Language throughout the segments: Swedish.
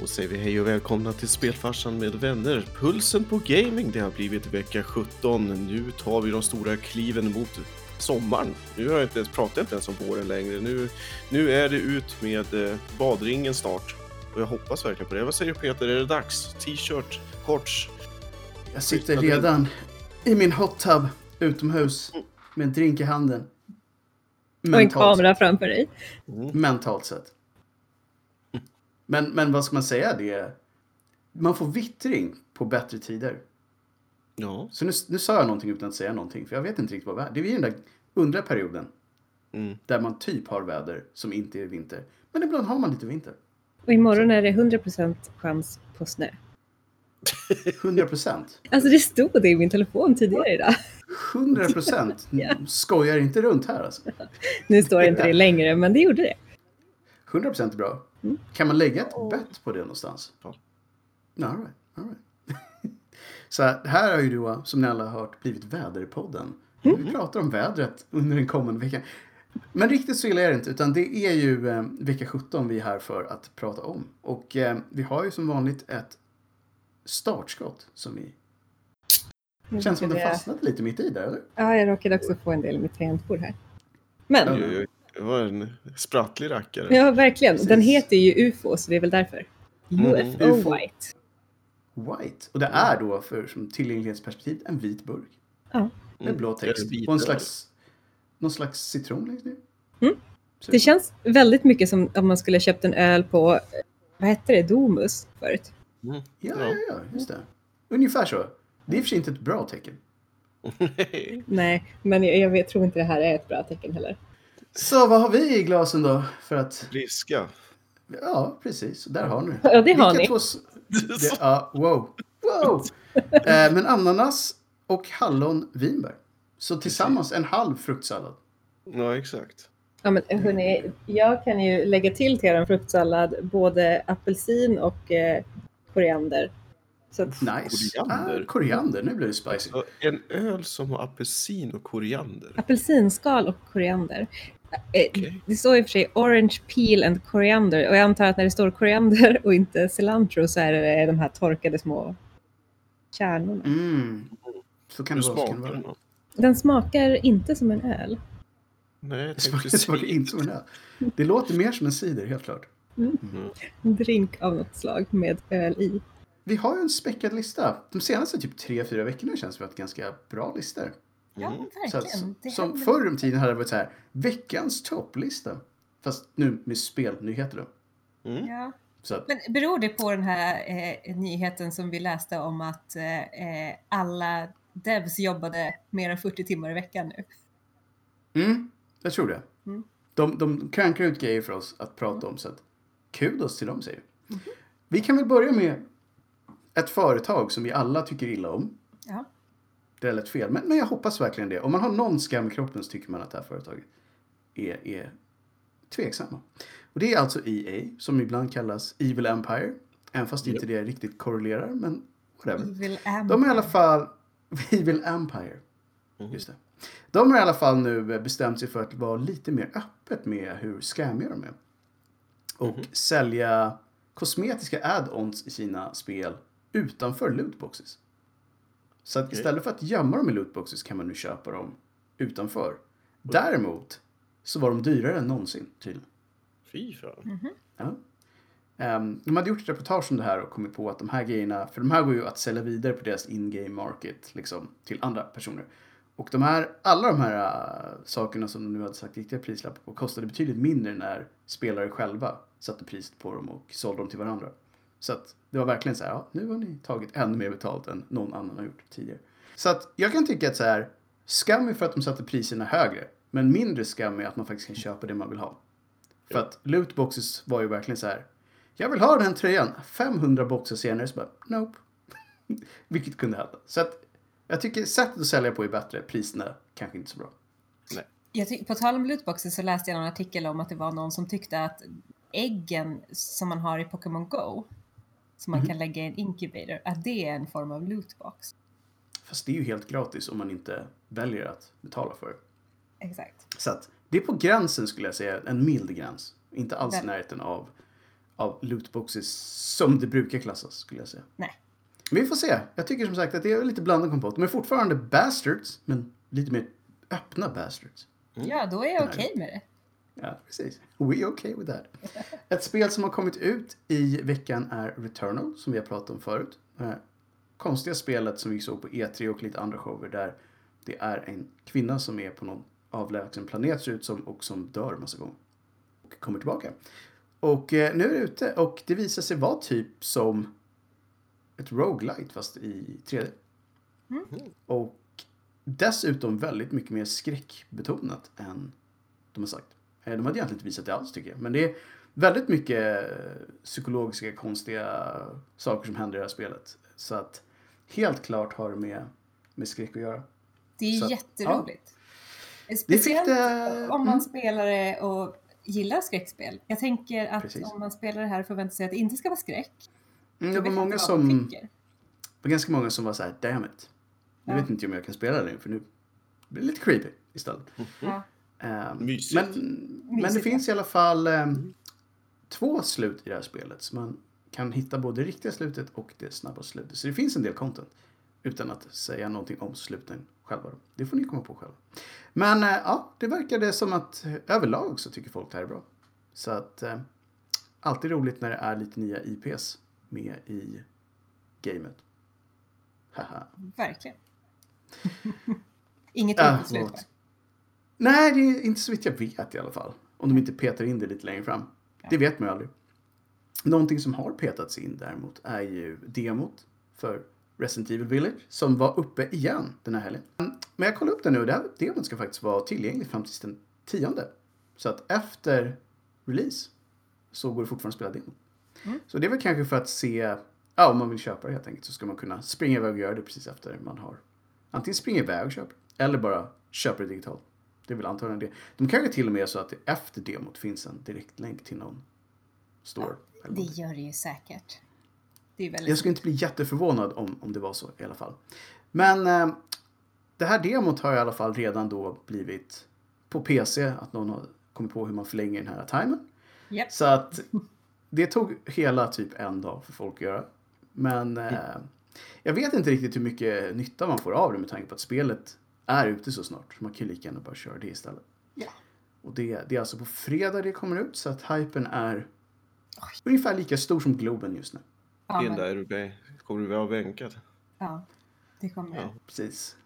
Då säger vi hej och välkomna till Spelfarsan med vänner. Pulsen på gaming, det har blivit vecka 17. Nu tar vi de stora kliven mot sommaren. Nu har jag inte ens pratat inte ens om våren längre. Nu, nu är det ut med eh, badringen snart. Och jag hoppas verkligen på det. Vad säger Peter, är det dags? T-shirt, shorts? Jag sitter redan i min hot tub utomhus med en drink i handen. Och en kamera framför dig. Mm. Mentalt sett. Men, men vad ska man säga? Det är, man får vittring på bättre tider. Ja. Så nu, nu sa jag någonting utan att säga någonting. För jag vet inte riktigt vad det är. Det är den där underliga perioden. Mm. Där man typ har väder som inte är vinter. Men ibland har man lite vinter. Och imorgon är det 100% chans på snö. 100 procent. Alltså det stod det i min telefon tidigare idag. 100 procent. Ja. Skojar inte runt här alltså. Nu står inte det längre, men det gjorde det. 100 procent är bra. Mm. Kan man lägga ett bett på det någonstans? Ja. All right, all right. Så här, här har ju du, som ni alla har hört, blivit Väderpodden. Vi pratar om vädret under den kommande veckan. Men riktigt så illa är det inte, utan det är ju eh, vecka 17 vi är här för att prata om. Och eh, vi har ju som vanligt ett startskott som vi... Känns som det fastnade lite mitt i där, eller? Ja, jag råkade också få en del i mitt tangentbord här. Men, Oj, oj, oj. Det var en sprattlig rackare. ja verkligen. Den Precis. heter ju UFO, så det är väl därför. Mm. UFO UFO. White. White. Och det är då, för som tillgänglighetsperspektiv, en vit burk. Ja. Med blå text. Det vit Och en slags, någon slags citron längst ner. Mm. Det känns väldigt mycket som om man skulle ha köpt en öl på, vad hette det, Domus förut. Mm. Ja, Ja. ja, just det. Ungefär så. Det är i och för sig inte ett bra tecken. Nej. Men jag, jag tror inte det här är ett bra tecken heller. Så vad har vi i glasen då? För att, Friska. ja, precis. Där har ni Ja, det har Vilka ni. Två, det, ja, wow. wow. Eh, men ananas och hallon vinbär. Så tillsammans en halv fruktsallad. Ja, exakt. Ja, men hörni, jag kan ju lägga till till er fruktsallad både apelsin och eh, koriander. Så att, Nice. Koriander. Ah, koriander, nu blir det spicy. En öl som har apelsin och koriander. apelsinskal och koriander. Eh, Okej. Det står i och för sig orange peel and koriander och jag antar att när det står koriander och inte cilantro så är det de här torkade små kärnorna. Mm. Så kan det vara. Kan den vara. då? Den smakar inte som en öl. Nej, jag Det tänkte smakar, det smakar inte som en öl. Det låter mer som en cider, helt klart. Mm. En drink av något slag med öl i. Vi har ju en späckad lista. De senaste typ tre, fyra veckorna känns som att ganska bra listor. Ja, Mm. Så att, verkligen. Det som förr om tiden hade det varit så här, veckans topplista. Fast nu med spelnyheter då. Mm. Ja. Att, Men beror det på den här eh, nyheten som vi läste om att eh, eh, alla devs jobbade mer än 40 timmar i veckan nu? mm, jag tror det. Mm. De, de crankar ut grejer för oss att prata om så att kudos till dem säger vi. Mhm. Vi kan väl börja med ett företag som vi alla tycker illa om. Ja. Det är lätt fel, men, men jag hoppas verkligen det. Om man har någon skam i kroppen så tycker man att det här företaget är, är tveksamma. Och det är alltså EA, som ibland kallas Evil Empire. Även fast inte det riktigt korrelerar, men whatever. Evil Am- De är i alla fall Evil Empire. Mhm. Just det. De har i alla fall nu bestämt sig för att vara lite mer öppet med hur scammiga de är. Och sälja kosmetiska add-ons i sina spel utanför lootboxes. Så att istället för att gömma dem i lootboxes kan man nu köpa dem utanför. Däremot så var de dyrare än någonsin tydligen. Fy fan. Mhm. Ja. Ehm, de hade gjort ett reportage om det här och kommit på att de här grejerna, för de här går ju att sälja vidare på deras in-game market liksom, till andra personer. Och de här, alla de här äh, sakerna som de nu hade sagt riktiga prislappar på kostade betydligt mindre när spelare själva satte priset på dem och sålde dem till varandra. Så att det var verkligen så här, ja, nu har ni tagit ännu mer betalt än någon annan har gjort tidigare. Så att jag kan tycka att så här, skam är för att de satte priserna högre, men mindre skam är att man faktiskt kan köpa det man vill ha. För att lootboxes var ju verkligen så här. Jag vill ha den tröjan. 500 boxar senare så bara, nope. Vilket kunde hända. Så att jag tycker sättet att sälja på är bättre. Priserna kanske inte så bra. Jag ty- på tal om lootboxes så läste jag en artikel om att det var någon som tyckte att äggen som man har i Pokémon Go, som man Mhm. kan lägga i en incubator, att det är en form av lootbox. Fast det är ju helt gratis om man inte väljer att betala för det. Exakt. Så att det är på gränsen skulle jag säga. En mild gräns. Inte alls i närheten av av lootboxes som det brukar klassas skulle jag säga. Nej. Men vi får se. Jag tycker som sagt att det är lite blandad kompott. De är fortfarande bastards, men lite mer öppna bastards. Ja, då är jag okej med det. Ja, precis. We okay with that. Ett spel som har kommit ut i veckan är Returnal, som vi har pratat om förut. Det här konstiga spelet som vi såg på E3 och lite andra shower där det är en kvinna som är på någon avlägsen planet ser ut som och som dör massa gånger. Och kommer tillbaka. Och eh, nu är det ute och det visar sig vara typ som ett roguelite fast i 3D. Och dessutom väldigt mycket mer skräckbetonat än de har sagt. Eh, De hade egentligen inte visat det alls tycker jag. Men det är väldigt mycket eh, psykologiska konstiga saker som händer i det här spelet. Så att helt klart har det med, med skräck att göra. Det är Så- jätteroligt. Det Speciellt det- om man mm. spelar det och gillar skräckspel. Jag tänker att Precis. om man spelar det här och förväntar sig att det inte ska vara skräck. Mm, det var många som, tycker. var ganska många som var så här, damn it. Nu Ja. vet inte om jag kan spela det för nu blir det lite creepy istället. Ja. Ehm, Mysigt. Men, men det Mysigt, finns i alla fall ehm, två slut i det här spelet. Så man kan hitta både det riktiga slutet och det snabba slutet. Så det finns en del content. Utan att säga någonting om sluten själva. Det får ni komma på själva. Men eh, ja, det verkade som att eh, överlag så tycker folk det här är bra. Så att eh, alltid roligt när det är lite nya IPs med i gamet. Haha. Verkligen. Inget Ah, riktigt slut? Nej, det är inte så vitt jag vet i alla fall. Om de inte petar in det lite längre fram. Det vet man ju aldrig. Någonting som har petats in däremot är ju demot för Resident Evil Village som var uppe igen den här helgen. Men jag kollar upp det nu och det här demot ska faktiskt vara tillgängligt fram till den tionde. Så att efter release så går det fortfarande att spela demo. Mm. Så det är väl kanske för att se, ja om man vill köpa det helt enkelt så ska man kunna springa iväg och göra det precis efter man har antingen springer iväg och köper eller bara köper det digitalt. Det är väl antagligen det. De kanske till och med är så att det efter demot finns en direktlänk till någon store. eller Det gör det ju säkert. Det är väldigt Jag skulle inte bli jätteförvånad om, om det var så i alla fall. Men eh, det här demot har i alla fall redan då blivit på PC, att någon har kommit på hur man förlänger den här timern. Japp. Så att det tog hela typ en dag för folk att göra. Men eh, jag vet inte riktigt hur mycket nytta man får av det med tanke på att spelet är ute så snart. Så man kan ju lika gärna bara köra det istället. Ja. Och det, det är alltså på fredag det kommer ut så att hypen är ungefär lika stor som Globen just nu. Ja, men, där uppe kommer du vara bänkad. ja, det kommer Ja. jag. Precis.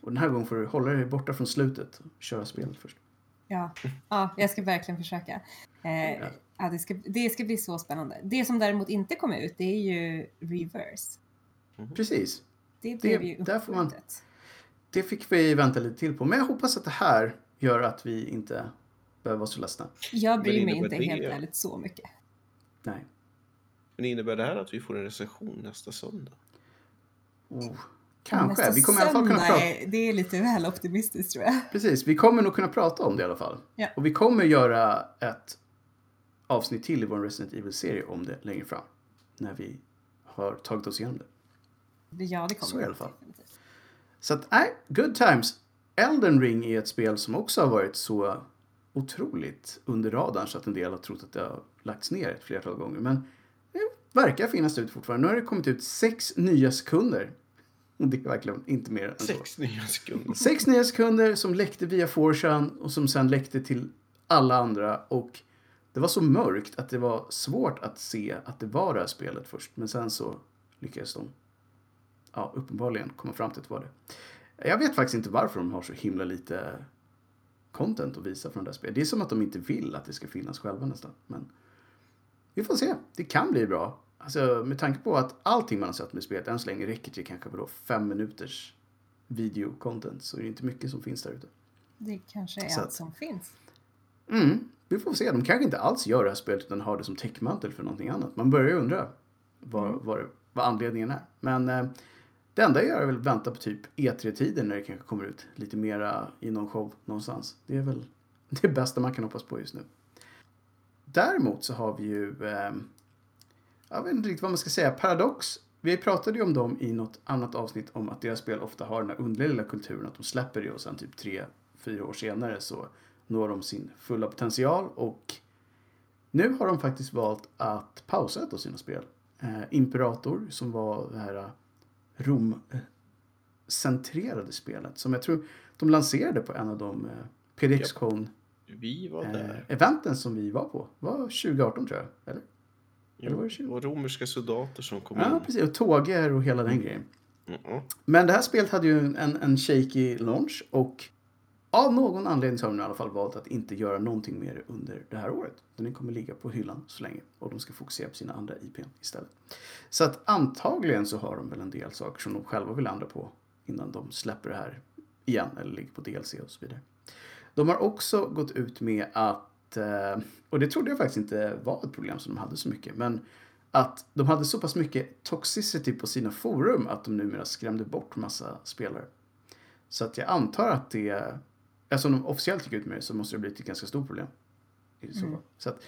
Och den här gången får du hålla dig borta från slutet och köra spelet först. Ja. ja, jag ska verkligen försöka. Eh, Ja. ja, det, ska, det ska bli så spännande. Det som däremot inte kommer ut, det är ju Reverse. Precis. Det blev Det- ju där får man- uppskjutet. Det fick vi vänta lite till på. Men jag hoppas att det här gör att vi inte behöver vara så ledsna. Jag bryr mig inte det- helt ärligt så mycket. Nej. Men innebär det här att vi får en recension nästa söndag? Oh, kanske. Nästa Vi kommer i alla fall kunna söndag prata. Det är lite väl optimistiskt tror jag. Precis, vi kommer nog kunna prata om det i alla fall. Ja. Och vi kommer göra ett avsnitt till i vår Resident Evil-serie om det längre fram. När vi har tagit oss igenom det. Ja, det kommer Så i alla fall. definitivt. Så att, nej, good times. Elden Ring är ett spel som också har varit så otroligt under radarn så att en del har trott att det har lagts ner ett flertal gånger. Men det verkar finnas ute fortfarande. Nu har det kommit ut sex nya sekunder. Det är verkligen inte mer än så. Sex nya sekunder. Sex nya sekunder som läckte via 4chan och som sen läckte till alla andra. Och det var så mörkt att det var svårt att se att det var det här spelet först. Men sen så lyckades de ja, uppenbarligen komma fram till att det var det. Jag vet faktiskt inte varför de har så himla lite content att visa från det här spelet. Det är som att de inte vill att det ska finnas själva nästan. Men vi får se. Det kan bli bra. Alltså med tanke på att allting man har sett med spelet än så länge räcker till kanske vadå, fem minuters video-content så är det inte mycket som finns där ute. Det kanske är Så allt som finns. Mm, vi får se. De kanske inte alls gör det här spelet utan har det som täckmantel för någonting annat. Man börjar ju undra vad, vad, det- vad anledningen är. Men eh, det enda jag gör är väl vänta på typ E3-tiden när det kanske kommer ut lite mera i någon show någonstans. Det är väl det bästa man kan hoppas på just nu. Däremot så har vi ju, eh, jag vet inte riktigt vad man ska säga, Paradox. Vi pratade ju om dem i något annat avsnitt om att deras spel ofta har den här underliga lilla kulturen att de släpper det och sen typ tre, fyra år senare så når de sin fulla potential och Nu har de faktiskt valt att pausa ett av sina spel. Eh, Imperator, som var det här Rom-centrerade spelet. Som jag tror de lanserade på en av de eh, PDX-con Vi var eh, där. eventen som vi var på. var 2018 tror jag, eller? eller var det Jo, 20? och romerska soldater som kom Ja, in. precis. Och tåger och hela den grejen. Mm. Men det här spelet hade ju en, en shaky launch och av någon anledning så har de i alla fall valt att inte göra någonting mer under det här året. Den kommer ligga på hyllan så länge och de ska fokusera på sina andra IP istället. Så att antagligen så har de väl en del saker som de själva vill ändra på innan de släpper det här igen eller ligger på DLC och så vidare. De har också gått ut med att, eh, och det trodde jag faktiskt inte var ett problem som de hade så mycket, men att de hade så pass mycket toxicity på sina forum att de numera skrämde bort massa spelare. Så att jag antar att det, eftersom de officiellt gick ut med det så måste det bli ett ganska stort problem. I så, fall. så att,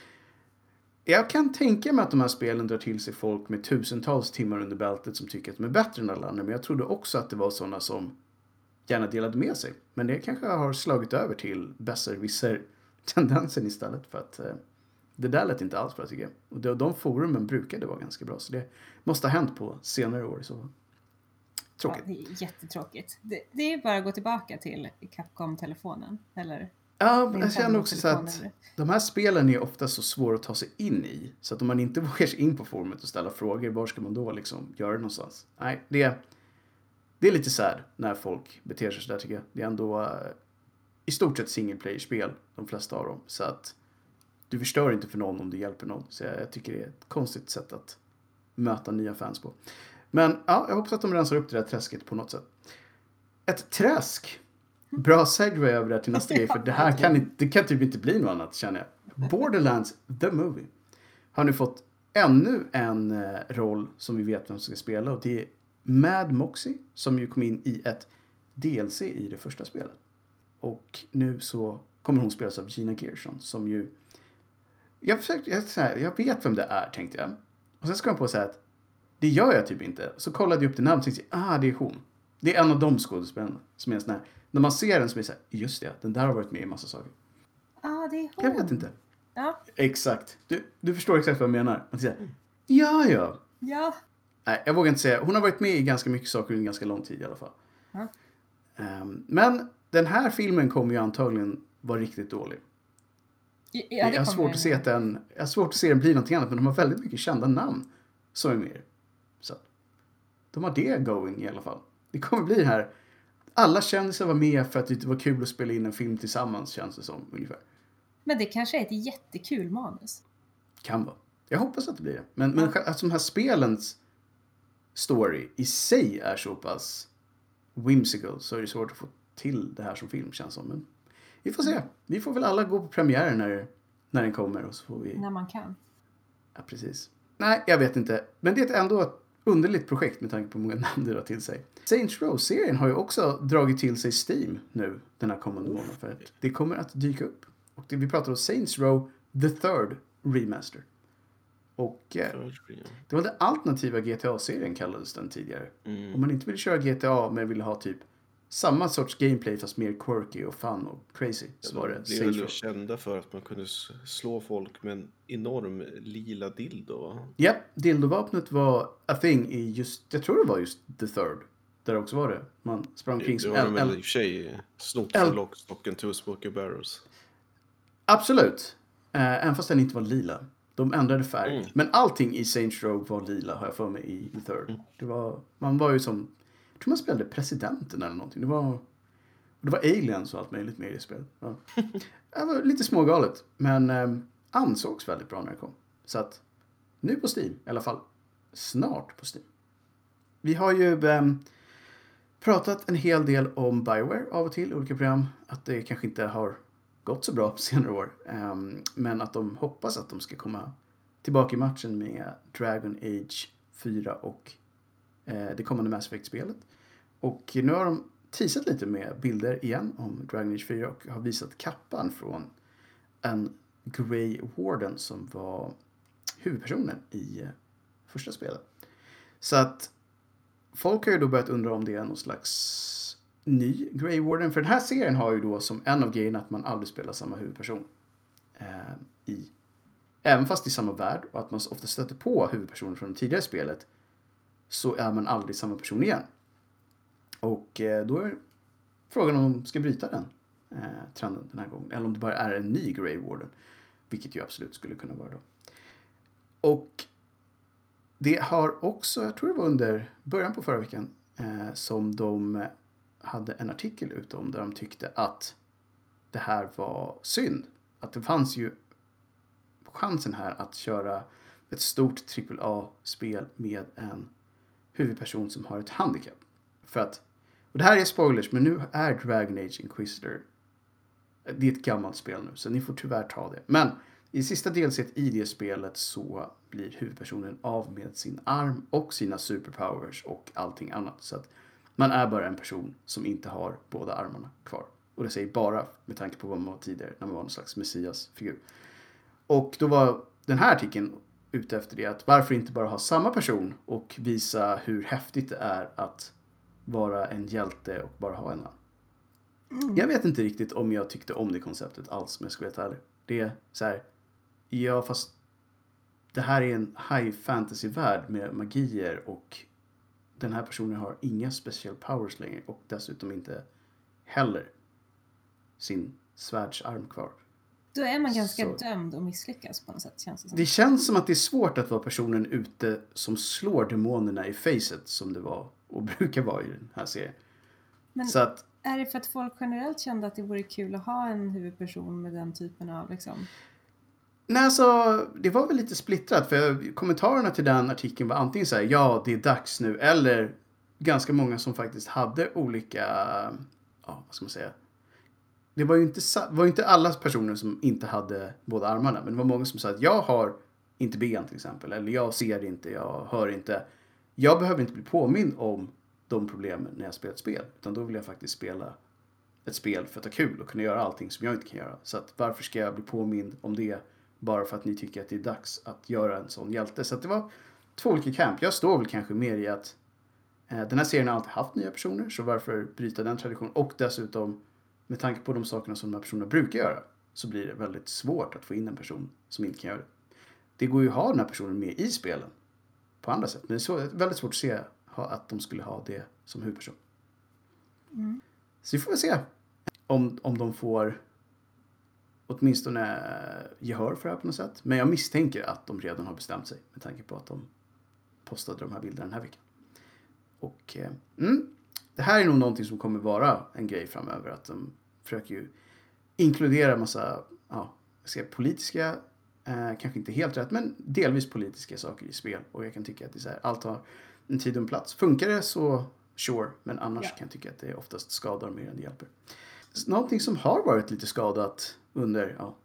jag kan tänka mig att de här spelen drar till sig folk med tusentals timmar under bältet som tycker att de är bättre än alla andra. Men jag trodde också att det var sådana som gärna delade med sig. Men det kanske har slagit över till besserwisser tendensen istället. För att eh, det där lät inte alls bra tycker jag. Och de, de forumen brukade vara ganska bra. Så det måste ha hänt på senare år i så fall. Ja, Tråkigt. det är jättetråkigt. Det, det är bara att gå tillbaka till Capcom-telefonen. Eller Ja, jag känner också så att de här spelen är ofta så svåra att ta sig in i. Så att om man inte vågar sig in på forumet och ställa frågor, var ska man då liksom göra det någonstans? Nej, det, det är lite sad när folk beter sig sådär tycker jag. Det är ändå eh, i stort sett single player-spel, de flesta av dem. Så att du förstör inte för någon om du hjälper någon. Så jag, jag tycker det är ett konstigt sätt att möta nya fans på. Men ja, jag hoppas att de rensar upp det där träsket på något sätt. Ett träsk. Bra segway över det här till nästa grej, för det här kan, inte, det kan typ inte bli något annat känner jag. Borderlands The Movie har nu fått ännu en eh, roll som vi vet vem som ska spela och det är Mad Moxie som ju kom in i ett DLC i det första spelet. Och nu så kommer hon spelas av Gina Gershon som ju... Jag, försökte, jag, så här, jag vet vem det är tänkte jag. Och sen ska jag på säga att det gör jag typ inte. Så kollade jag upp det namn och tänkte ah det är hon. Det är en av de skådespelarna som är en sån här, när man ser den så blir det så här, just det, den där har varit med i massa saker. Ja, det är hon. Jag vet inte. Ja, Exakt. Du, du förstår exakt vad jag menar. Man säger, ja, ja. ja. Nej, jag vågar inte säga. Hon har varit med i ganska mycket saker under ganska lång tid i alla fall. Ja. Ehm, men den här filmen kommer ju antagligen vara riktigt dålig. Ja, det jag, har svårt att se att den, jag har svårt att se den bli någonting annat, men de har väldigt mycket kända namn som är med. Att de har det going i alla fall. Det kommer bli det här. Alla kändisar var med för att det var kul att spela in en film tillsammans, känns det som ungefär. Men det kanske är ett jättekul manus. Kan vara. Jag hoppas att det blir det. Men, men själv- alltså de här spelens story i sig är så pass whimsical så är det svårt att få till det här som film känns som. Men vi får se. Vi får väl alla gå på premiären när, när den kommer och så får vi... När man kan. Ja, precis. Nej, jag vet inte. Men det är ändå underligt projekt med tanke på hur många namn det drar till sig. Saints Row-serien har ju också dragit till sig Steam nu den här kommande månaden. För att det kommer att dyka upp. Och det, vi pratar om Saints Row The Third Remaster. Och eh, det var den alternativa GTA-serien kallades den tidigare. Mm. Om man inte vill köra GTA men vill ha typ samma sorts gameplay fast mer quirky och fun och crazy så var det blev väl kända för att man kunde slå folk med en enorm lila dildo. va? Ja, dildovapnet var a thing i just, jag tror det var just The Third. Där det också var det. Man sprang omkring Det som har de en, väl i och för sig snott från Lock, Stock and Two Barrels. Absolut. Eh, även fast den inte var lila. De ändrade färg. Mm. Men allting i Saints Row var lila har jag för mig i The Third. Mm. Det var, man var ju som, tror man spelade presidenten eller någonting. Det var, det var aliens och allt möjligt med i det spelet. Ja. Det var lite smågalet. Men eh, ansågs väldigt bra när det kom. Så att nu på Steam i alla fall. Snart på Steam. Vi har ju ehm, pratat en hel del om Bioware av och till i olika program. Att det kanske inte har gått så bra på senare år. Ehm, men att de hoppas att de ska komma tillbaka i matchen med Dragon Age 4 och eh, det kommande Mass Effect-spelet. Och nu har de teasat lite med bilder igen om Dragon Age 4 och har visat kappan från en Grey Warden som var huvudpersonen i eh, första spelet. Så att folk har ju då börjat undra om det är någon slags ny Grey Warden. För den här serien har ju då som en av grejerna att man aldrig spelar samma huvudperson eh, i även fast i samma värld och att man ofta stöter på huvudpersonen från det tidigare spelet så är man aldrig samma person igen. Och eh, då är frågan om de ska bryta den eh, trenden den här gången. Eller om det bara är en ny Grey Warden. Vilket ju absolut skulle kunna vara då. Och det har också, jag tror det var under början på förra veckan, eh, som de hade en artikel ute om där de tyckte att det här var synd. Att det fanns ju chansen här att köra ett stort AAA-spel med en huvudperson som har ett handikapp. För att, och det här är spoilers, men nu är Dragon Age Inquisitor det är ett gammalt spel nu, så ni får tyvärr ta det. Men i sista delset i det spelet så blir huvudpersonen av med sin arm och sina superpowers och allting annat. Så att man är bara en person som inte har båda armarna kvar. Och det säger bara med tanke på vad man var tidigare, när man var någon slags messiasfigur. Och då var den här artikeln ute efter det, att varför inte bara ha samma person och visa hur häftigt det är att vara en hjälte och bara ha en arm. Jag vet inte riktigt om jag tyckte om det konceptet alls, om jag ska vara ärlig. Det är så här, ja fast det här är en high fantasy-värld med magier och den här personen har inga special powers längre och dessutom inte heller sin svärdsarm kvar. Då är man ganska Så- dömd att misslyckas på något sätt känns det som. Det känns som att det är svårt att vara personen ute som slår demonerna i facet som det var och brukar vara i den här serien. Men Så att är det för att folk generellt kände att det vore kul att ha en huvudperson med den typen av liksom... Nej, alltså, det var väl lite splittrat. För kommentarerna till den artikeln var antingen så här, ja, det är dags nu. Eller ganska många som faktiskt hade olika, ja, vad ska man säga. Det var ju inte, var inte alla personer som inte hade båda armarna. Men det var många som sa att jag har inte ben till exempel. Eller jag ser inte, jag hör inte. Jag behöver inte bli påmind om de problemen när jag spelar ett spel. Utan då vill jag faktiskt spela ett spel för att ha kul och kunna göra allting som jag inte kan göra. Så att varför ska jag bli påmind om det bara för att ni tycker att det är dags att göra en sån hjälte? Så att det var två olika camp. Jag står väl kanske mer i att eh, den här serien har alltid haft nya personer, så varför bryta den traditionen? Och dessutom, med tanke på de sakerna som de här personerna brukar göra, så blir det väldigt svårt att få in en person som inte kan göra det. Det går ju att ha den här personen med i spelen på andra sätt, men det är så, väldigt svårt att se att de skulle ha det som huvudperson. Så vi får väl se om, om de får åtminstone gehör för det här på något sätt. Men jag misstänker att de redan har bestämt sig med tanke på att de postade de här bilderna den här veckan. Och eh, mm, det här är nog någonting som kommer vara en grej framöver. Att de försöker ju inkludera massa ja, jag ska politiska, eh, kanske inte helt rätt, men delvis politiska saker i spel. Och jag kan tycka att det är så här, allt har en tid och en plats. Funkar det så sure, men annars Ja. kan jag tycka att det oftast skadar mer än det hjälper. Någonting som har varit lite skadat under, ja,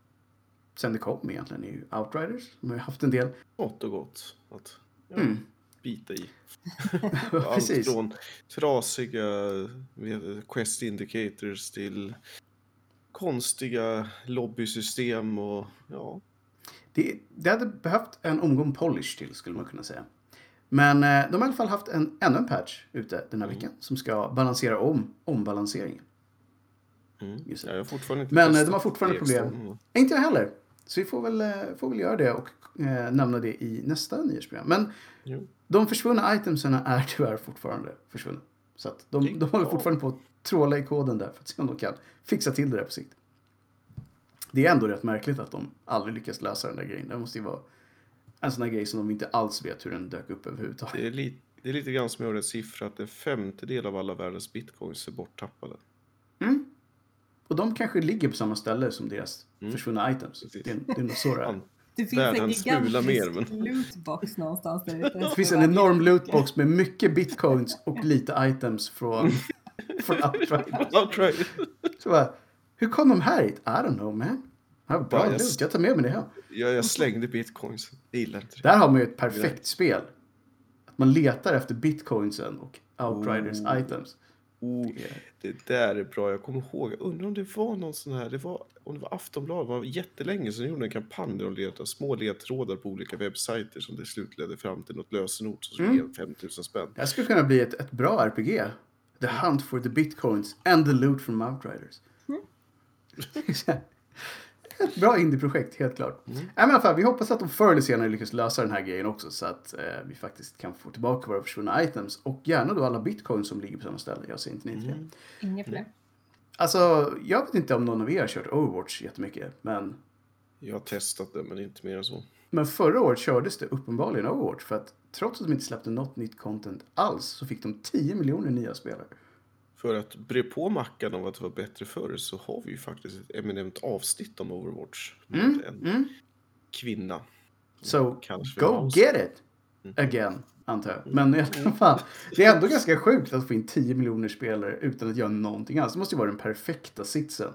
sen det kom egentligen är ju Outriders. De har ju haft en del. Gott och gott att ja, Mm. bita i. Allt precis. från trasiga vet- quest indicators till konstiga lobbysystem och ja. Det, det hade behövt en omgång polish till skulle man kunna säga. Men eh, de har i alla fall haft en, ännu en patch ute den här Mm. veckan som ska balansera om ombalanseringen. Mm. Just det. Inte Men, eh, de har fortfarande problem. Inte jag heller. Så vi får väl, eh, får väl göra det och eh, nämna det i nästa nyhetsprogram. Men Jo. de försvunna itemserna är tyvärr fortfarande försvunna. Så att de, de håller Ja. fortfarande på att tråla i koden där för att se om de kan fixa till det där på sikt. Det är ändå rätt märkligt att de aldrig lyckas lösa den där grejen. Det måste ju vara en sån där grej som de inte alls vet hur den dök upp överhuvudtaget. Det är, li- det är lite grann som jag hörde en siffra att en femtedel av alla världens bitcoins är borttappade. Mm. Och de kanske ligger på samma ställe som deras Mm. försvunna items. Precis. Det är, det är nog så det är. Det finns Världen en gigantisk mer, men- lootbox någonstans där ute. Det finns en enorm lootbox med mycket bitcoins och lite items från, från Outriders. Outright. Hur kom de här hit? I don't know man. Ja, bra Ja, jag- jag tar med mig det hem. Jag, jag slängde bitcoins. Jag gillar inte det. Där har man ju ett perfekt spel. Att man letar efter bitcoinsen och Outriders Oh. items. Oh, Det är- det där är bra. Jag kommer ihåg. Jag undrar om det var någon sån här. Det var, om det var Aftonbladet. Det var jättelänge sedan de gjorde en kampanj där de letade små ledtrådar på olika webbsajter som till slut ledde fram till något lösenord som skulle Mm. ge 5000 spänn. Det här skulle kunna bli ett, ett bra RPG. The Hunt for the Bitcoins and the Loot from Outriders. Ett bra indieprojekt, helt klart. Mm. Men i alla fall, vi hoppas att de förr eller senare lyckas lösa den här grejen också så att eh, vi faktiskt kan få tillbaka våra försvunna items. Och gärna då alla bitcoins som ligger på samma ställe. Jag ser inte nej till det. Mm. Inga problem. Alltså, jag vet inte om någon av er har kört Overwatch jättemycket, men, Jag har testat det, men inte mer än så. men förra året kördes det uppenbarligen Overwatch för att trots att de inte släppte något nytt content alls så fick de 10 miljoner nya spelare. För att bre på mackan om att det var bättre förr så har vi ju faktiskt ett eminent avsnitt om Overwatch. Med Mm, en mm. kvinna. So, go get it! Again, antar jag. Men i alla fall, det är ändå ganska sjukt att få in 10 miljoner spelare utan att göra någonting alls. Det måste ju vara den perfekta sitsen.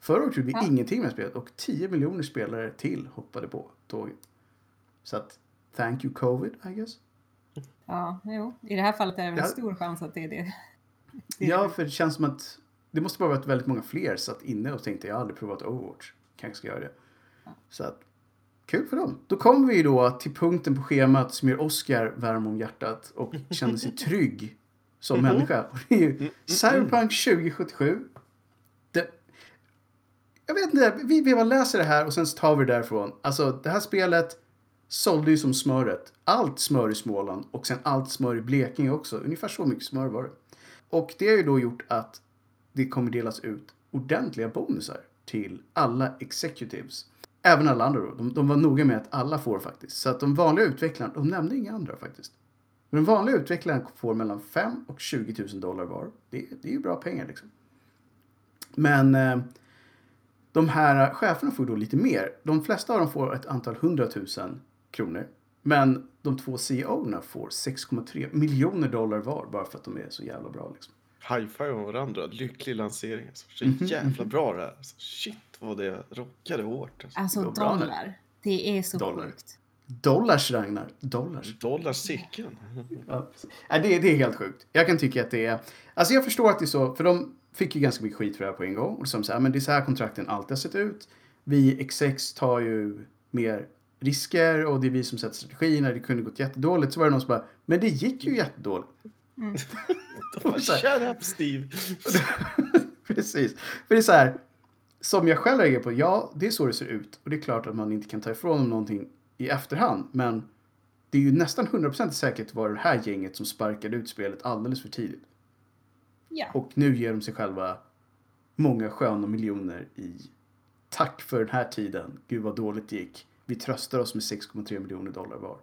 Förra året gjorde vi Ja. ingenting med spelet och 10 miljoner spelare till hoppade på tåget. Så att, thank you covid, I guess. Ja, jo. I det här fallet är det väl en Ja. stor chans att det är det. Ja, det. för det känns som att det måste bara varit väldigt många fler satt inne och tänkte jag har aldrig provat Overwatch. Kanske ska göra det. Så att, kul för dem. Då kommer vi då till punkten på schemat som gör Oscar varm om hjärtat och känner sig trygg som Mhm. människa. Och det är ju Cyberpunk 2077. Det, jag vet inte, vi, vi bara läser det här och sen tar vi det därifrån. Alltså det här spelet sålde ju som smöret. Allt smör i Småland och sen allt smör i Blekinge också. Ungefär så mycket smör var det. Och det har ju då gjort att det kommer delas ut ordentliga bonusar till alla executives. Även alla andra då. De, de var noga med att alla får faktiskt. Så att de vanliga utvecklarna, de nämnde inga andra faktiskt. Men den vanliga utvecklaren får mellan 5 och 20 000 dollar var. Det, det är ju bra pengar liksom. Men eh, de här cheferna får då lite mer. De flesta av dem får ett antal hundratusen kronor. Men de två CEO-erna får 6,3 miljoner dollar var bara för att de är så jävla bra. Liksom. High-five om varandra. Lycklig lansering. Alltså. Så Mhm, jävla bra det här. Alltså, shit vad det rockade hårt. Alltså. Alltså Det går bra dollar. Det är så Dollar. sjukt. Dollars, Ragnar. Dollars. Dollar cirkeln. Ja. Nej, det, det är helt sjukt. Jag kan tycka att det är... Alltså jag förstår att det är så, för de fick ju ganska mycket skit för det här på en gång. Och som så här, men det är så här kontrakten alltid har sett ut. Vi XX tar ju mer risker och det är vi som sätter strategin. När det kunde gått jättedåligt så var det någon som bara, men det gick ju jättedåligt. Här. Shut up Steve! Precis. För det är så här, som jag själv reagerar på, ja, det är så det ser ut. Och det är klart att man inte kan ta ifrån dem någonting i efterhand. Men det är ju nästan 100% säkert var det här gänget som sparkade ut spelet alldeles för tidigt. Ja. Och nu ger de sig själva många sköna miljoner i tack för den här tiden. Gud vad dåligt det gick. Vi tröstar oss med 6,3 miljoner dollar var.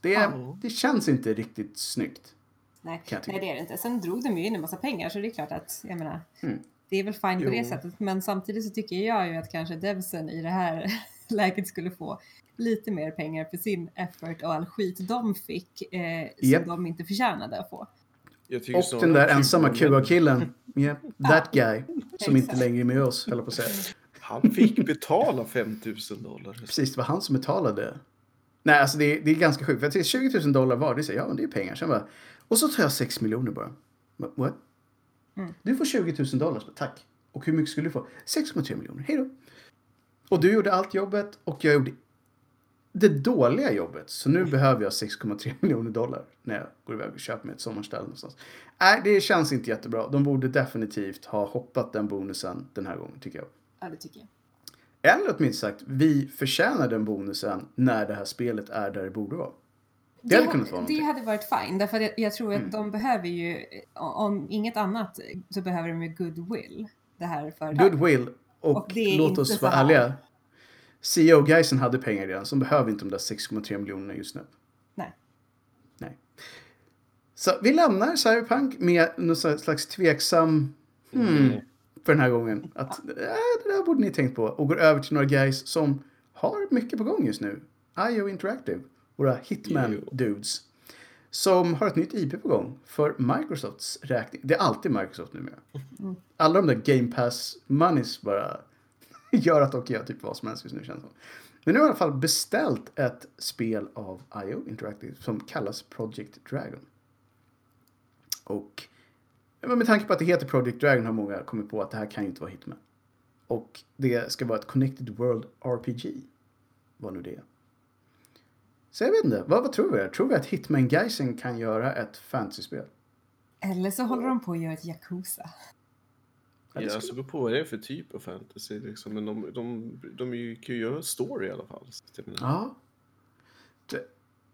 Det, Ja. det känns inte riktigt snyggt. Nej, nej, det är det inte. Sen drog de ju in en massa pengar så det är klart att, jag menar, Mm. det är väl fine på Jo. det sättet. Men samtidigt så tycker jag ju att kanske devsen i det här läget skulle få lite mer pengar för sin effort och all skit de fick eh, Japp. som de inte förtjänade att få. Jag tycker Och snarare den där att ensamma QA-killen. Yeah, that guy. Som inte längre är med oss, höll på att säga. Han fick betala 5000 dollar. Precis, det var han som betalade. Nej, alltså det är, det är ganska sjukt. För är 20 000 dollar var, det säger ja, men det är pengar. Sen bara, och så tar jag 6 miljoner bara. What? Mm. Du får 20 000 dollar, tack. Och hur mycket skulle du få? 6,3 miljoner, hej då. Och du gjorde allt jobbet och jag gjorde det dåliga jobbet. Så nu behöver jag 6,3 miljoner dollar när jag går iväg och köper mig ett sommarställe någonstans. Nej, det känns inte jättebra. De borde definitivt ha hoppat den bonusen den här gången, tycker jag. Ja, det tycker jag. Eller åtminstone sagt, vi förtjänar den bonusen när det här spelet är där det borde vara. Det hade kunnat vara det någonting. hade varit fine, därför att jag, jag tror att Mm. de behöver ju, om inget annat, så behöver de ju goodwill. Det här företaget. Goodwill och, Och det låt oss vara ärliga. CEO Geisen hade pengar redan, så de behöver inte de där 6,3 miljonerna just nu. Nej. Nej. Så vi lämnar Cyberpunk med någon slags tveksam hmm, för den här gången. Att äh, det där borde ni tänkt på. Och går över till några guys som har mycket på gång just nu. IO Interactive, våra Hitman-dudes. Som har ett nytt IP på gång för Microsofts räkning. Det är alltid Microsoft numera. Mm. Alla de där Game Pass moneys bara gör att de kan göra typ vad som helst just nu känns det. Men nu har jag i alla fall beställt ett spel av IO Interactive som kallas Project Dragon. Och men med tanke på att det heter Project Dragon har många kommit på att det här kan ju inte vara Hitman. Och det ska vara ett Connected World RPG. Vad nu det är. Så jag vet inte, vad, vad tror vi? Tror vi att Hitman Geisen kan göra ett fantasyspel? Eller så håller de på att göra ett Yakuza. Ja, det skulle- beror på vad det är för typ av fantasy liksom. Men de, de, de ju- kan ju göra story i alla fall. Ja. Det,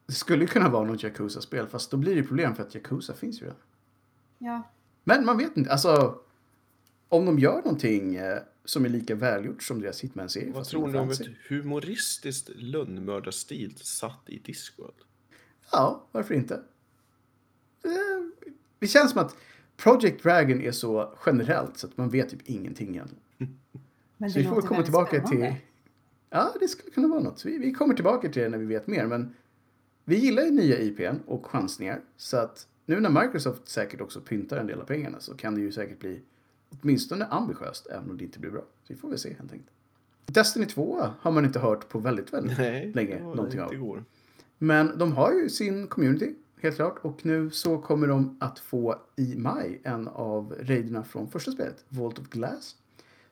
det skulle ju kunna vara något Yakuza-spel, fast då blir det problem för att Yakuza finns ju redan. Ja. Men man vet inte, alltså. Om de gör någonting eh, som är lika välgjort som deras Hitman-serie. Vad tror ni om ett humoristiskt lönnmördarstil satt i Discworld? Ja, varför inte? Eh, Det känns som att Project Dragon är så generellt så att man vet typ ingenting egentligen. Men Så vi får komma tillbaka till... spännande. Ja, det skulle kunna vara något. Vi, vi kommer tillbaka till det när vi vet mer. Men vi gillar ju nya IPn och chansningar. Så att nu när Microsoft säkert också pyntar en del av pengarna så kan det ju säkert bli åtminstone ambitiöst, även om det inte blir bra. Så vi får väl se helt enkelt. Destiny 2 har man inte hört på väldigt, väldigt Nej, länge det någonting av. igår. Men de har ju sin community, helt klart. Och nu så kommer de att få i maj en av raiderna från första spelet, Vault of Glass.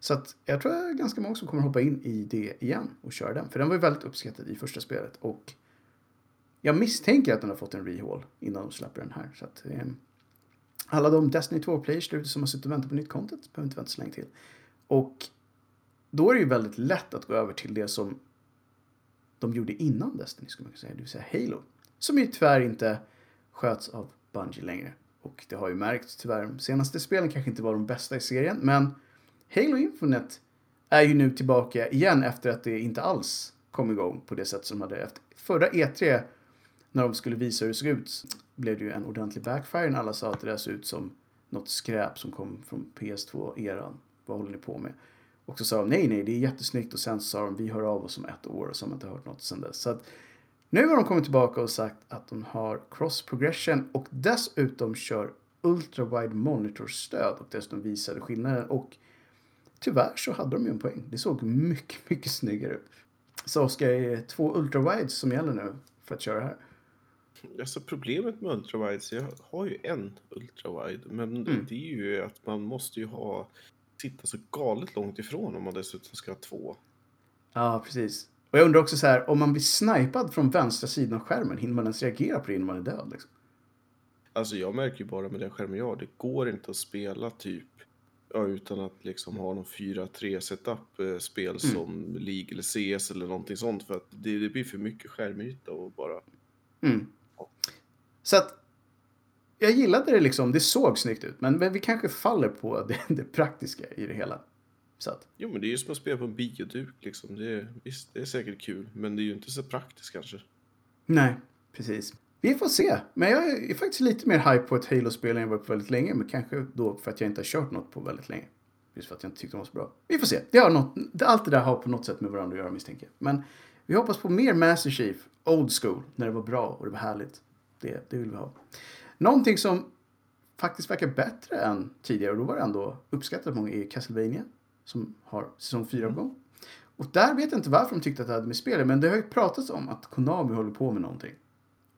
Så att jag tror att ganska många som kommer hoppa in i det igen och köra den. För den var ju väldigt uppskattad i första spelet. Och jag misstänker att den har fått en rehaul innan de släpper den här. Så att, eh, alla de Destiny 2-players där ute som har suttit och väntat på nytt content behöver inte vänta så länge till. Och då är det ju väldigt lätt att gå över till det som de gjorde innan Destiny, skulle man kunna säga, det vill säga Halo. Som ju tyvärr inte sköts av Bungie längre. Och det har ju märkts tyvärr, de senaste spelen kanske inte var de bästa i serien, men Halo Infinite är ju nu tillbaka igen efter att det inte alls kom igång på det sätt som de hade efter förra E3 när de skulle visa hur det såg ut blev det ju en ordentlig backfire när alla sa att det där såg ut som något skräp som kom från PS2-eran. Vad håller ni på med? Och så sa de nej, nej, det är jättesnyggt och sen sa de vi hör av oss om ett år och så har man inte hört något sen dess. Så att nu har de kommit tillbaka och sagt att de har cross progression och dessutom kör ultra wide monitor stöd och dessutom visade skillnaden och tyvärr så hade de ju en poäng. Det såg mycket, mycket snyggare ut. Så Oskar, är det två ultra wides som gäller nu för att köra här? Alltså problemet med ultrawides, jag har ju en ultrawide, men Mm. det är ju att man måste ju ha sitta så galet långt ifrån om man dessutom ska ha två. Ja, precis. Och jag undrar också så här, om man blir snipad från vänstra sidan av skärmen, hinner man ens reagera på det innan man är död? Liksom? Alltså jag märker ju bara med den skärmen jag har, det går inte att spela typ ja, utan att liksom ha någon 4-3 setup eh, spel som League eller CS eller någonting sånt för att det, det blir för mycket skärmyta och bara Mm. Så att jag gillade det liksom, det såg snyggt ut, men, men vi kanske faller på det, det praktiska i det hela. Så att, Jo men det är ju som att spela på en bioduk liksom. Det är, visst, det är säkert kul men det är ju inte så praktiskt kanske. nej, precis. Vi får se. Men jag är faktiskt lite mer hype på ett Halo-spel än jag varit på väldigt länge. Men kanske då för att jag inte har kört något på väldigt länge. Just för att jag inte tyckte de var så bra. Vi får se. Det har något, allt det där har på något sätt med varandra att göra misstänker jag. Men vi hoppas på mer Master Chief, Old School, när det var bra och det var härligt. Det, det vill vi ha. Någonting som faktiskt verkar bättre än tidigare, och då var det ändå uppskattat många, är Castlevania. Som har säsong 4 på gång. Och där vet jag inte varför de tyckte att det hade med spelet, men det har ju pratats om att Konami håller på med någonting.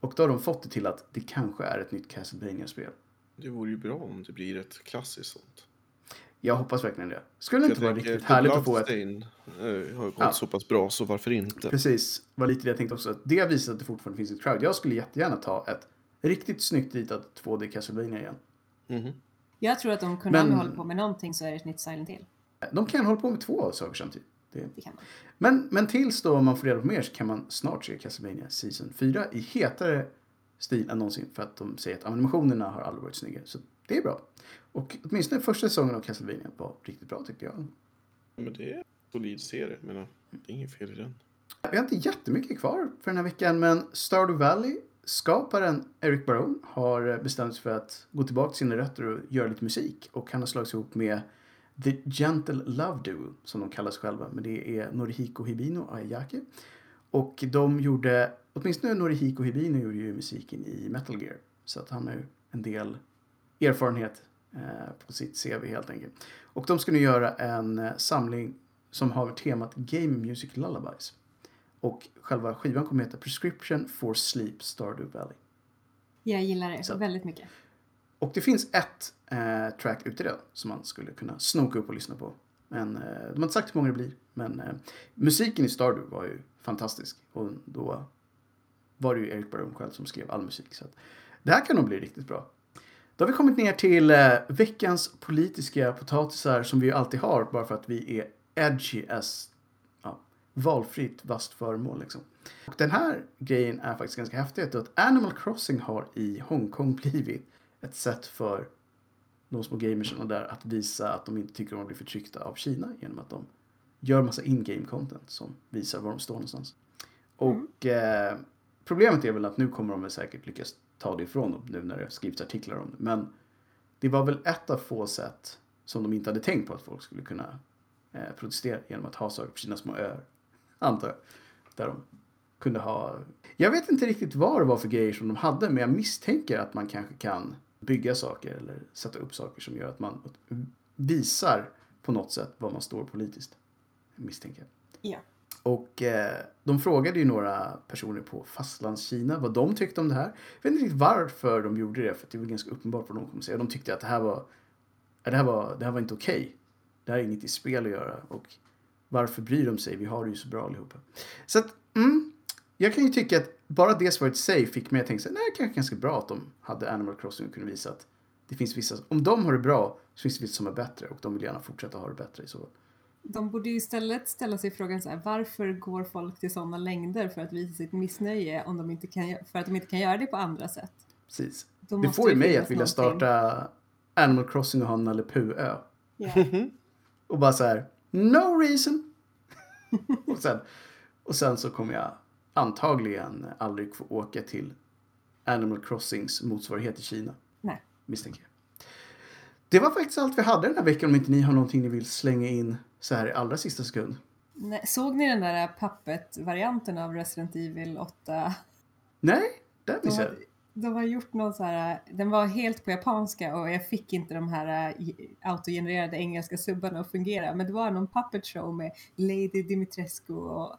Och då har de fått det till att det kanske är ett nytt Castlevania-spel. Det vore ju bra om det blir ett klassiskt sånt. Jag hoppas verkligen det. Skulle det Jag inte vara riktigt The härligt att få ett... Bloodstain, eh, har gått Ja. så pass bra så varför inte? Precis, var lite det jag tänkte också. Att det visar att det fortfarande finns ett crowd. Jag skulle jättegärna ta ett riktigt snyggt ritat 2D Castlevania igen. Mhm. Jag tror att om Konami Men- håller på med någonting så är det ett nytt Silent Hill. De kan hålla på med två saker samtidigt. Det... Det kan man. Men, men tills då man får reda på mer så kan man snart se Castlevania Season 4 i hetare stil än någonsin. För att de säger att animationerna har aldrig varit snyggare. Så det är bra. Och åtminstone första säsongen av Castlevania var riktigt bra tyckte jag. Men det är en solid serie. Menar, det är inget fel i den. Vi har inte jättemycket kvar för den här veckan, men Stardew Valley, skaparen Eric Barone, har bestämt sig för att gå tillbaka till sina rötter och göra lite musik. Och han har slagits ihop med The Gentle Love Duo, som de kallar sig själva. Men det är Norihiko Hibino och Ayake. Och de gjorde, åtminstone Norihiko Hibino gjorde ju musiken i Metal Gear. Så att han har ju en del erfarenhet på sitt CV helt enkelt. Och de ska nu göra en eh, samling som har temat Game Music Lullabies. Och själva skivan kommer heta Prescription for Sleep Stardew Valley. Jag gillar det Så. väldigt mycket. Och det finns ett eh, track ute redan som man skulle kunna snoka upp och lyssna på. Men eh, de har inte sagt hur många det blir. Men eh, musiken i Stardew var ju fantastisk. Och då var det ju Eric Barone själv som skrev all musik. Så att det här kan nog bli riktigt bra. Då har vi kommit ner till eh, veckans politiska potatisar som vi ju alltid har bara för att vi är edgy as ja, valfritt vasst föremål. Liksom. Och den här grejen är faktiskt ganska häftig. Att Animal Crossing har i Hongkong blivit ett sätt för de små gamersarna där att visa att de inte tycker om att bli förtryckta av Kina genom att de gör massa in-game content som visar var de står någonstans. Och eh, problemet är väl att nu kommer de väl säkert lyckas ta det ifrån dem nu när det skrivits artiklar om det. Men det var väl ett av få sätt som de inte hade tänkt på att folk skulle kunna eh, protestera genom att ha saker på sina små öar. Antar jag. Där de kunde ha... Jag vet inte riktigt vad det var för grejer som de hade men jag misstänker att man kanske kan bygga saker eller sätta upp saker som gör att man visar på något sätt var man står politiskt. Misstänker jag. Ja. Och eh, de frågade ju några personer på fastlandskina vad de tyckte om det här. Jag vet inte riktigt varför de gjorde det, för det var ganska uppenbart vad de kommer säga. De tyckte att det här var, det här var, det här var inte okej. Okay. Det här är inget i spel att göra. Och varför bryr de sig? Vi har det ju så bra allihopa. Så att, mm, jag kan ju tycka att bara det svaret i sig fick mig att tänka så nej, det kanske är ganska bra att de hade Animal Crossing och kunde visa att det finns vissa, om de har det bra så finns det vissa som är bättre och de vill gärna fortsätta ha det bättre. i Så fall de borde ju istället ställa sig frågan så här, varför går folk till sådana längder för att visa sitt missnöje om de inte kan, för att de inte kan göra det på andra sätt? Precis. Det får ju mig att vilja någonting. starta Animal Crossing och ha en Nalle. Yeah. och bara så här, no reason. och, sen, och sen så kommer jag antagligen aldrig få åka till Animal Crossings motsvarighet i Kina. Nej. Misstänker jag. Det var faktiskt allt vi hade den här veckan om inte ni har någonting ni vill slänga in så här i allra sista sekund. Nej, såg ni den där Puppet-varianten av Resident Evil 8? Nej, den De missade jag. de har gjort någon så här, den var helt på japanska och jag fick inte de här äh, autogenererade engelska subbarna att fungera. Men det var någon puppet show med Lady Dimitrescu och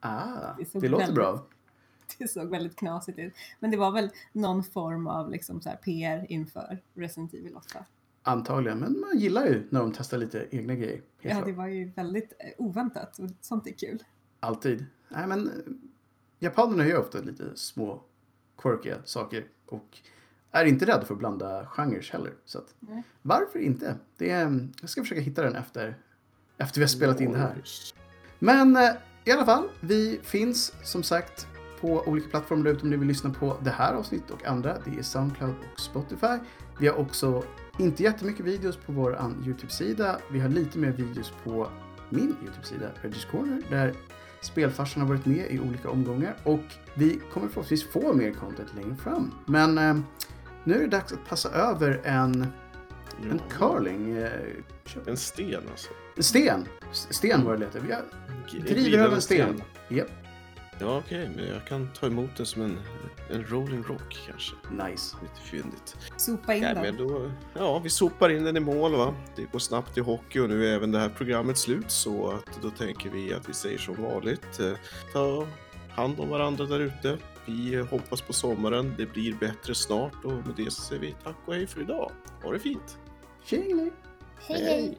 Ah, Det det låter väldigt- bra. det såg väldigt knasigt ut. Men det var väl någon form av liksom så här PR inför Resident Evil 8. Antagligen, men man gillar ju när de testar lite egna grejer. Ja, det var ju väldigt eh, oväntat och sånt är kul. Alltid. Nej, men eh, japanerna gör ofta lite små quirkiga saker och är inte rädda för att blanda genrer heller. Så att, varför inte? Det är, jag ska försöka hitta den efter, efter vi har spelat in det här. Men eh, i alla fall, vi finns som sagt på olika plattformar där ute om ni vill lyssna på det här avsnittet och andra. Det är Soundcloud och Spotify. Vi har också inte jättemycket videos på vår YouTube-sida. Vi har lite mer videos på min YouTube-sida, Regis Corner, där spelfarsan har varit med i olika omgångar och vi kommer förhoppningsvis få mer content längre fram. Men eh, nu är det dags att passa över en, en curling. Eh, En sten alltså. sten. Sten var det lite. Vi har G- driver över en sten. Japp, Ja, okej, men jag kan ta emot den som en, en rolling rock kanske. nice. Lite fyndigt. Sopa in Nej, den. men då, ja, vi sopar in den i mål va. Det går snabbt i hockey och nu är även det här programmet slut så att då tänker vi att vi säger som vanligt. eh, Ta hand om varandra där ute. Vi hoppas på sommaren. Det blir bättre snart och med det så säger vi tack och hej för idag. Ha det fint. Tjingeling! Hej hej!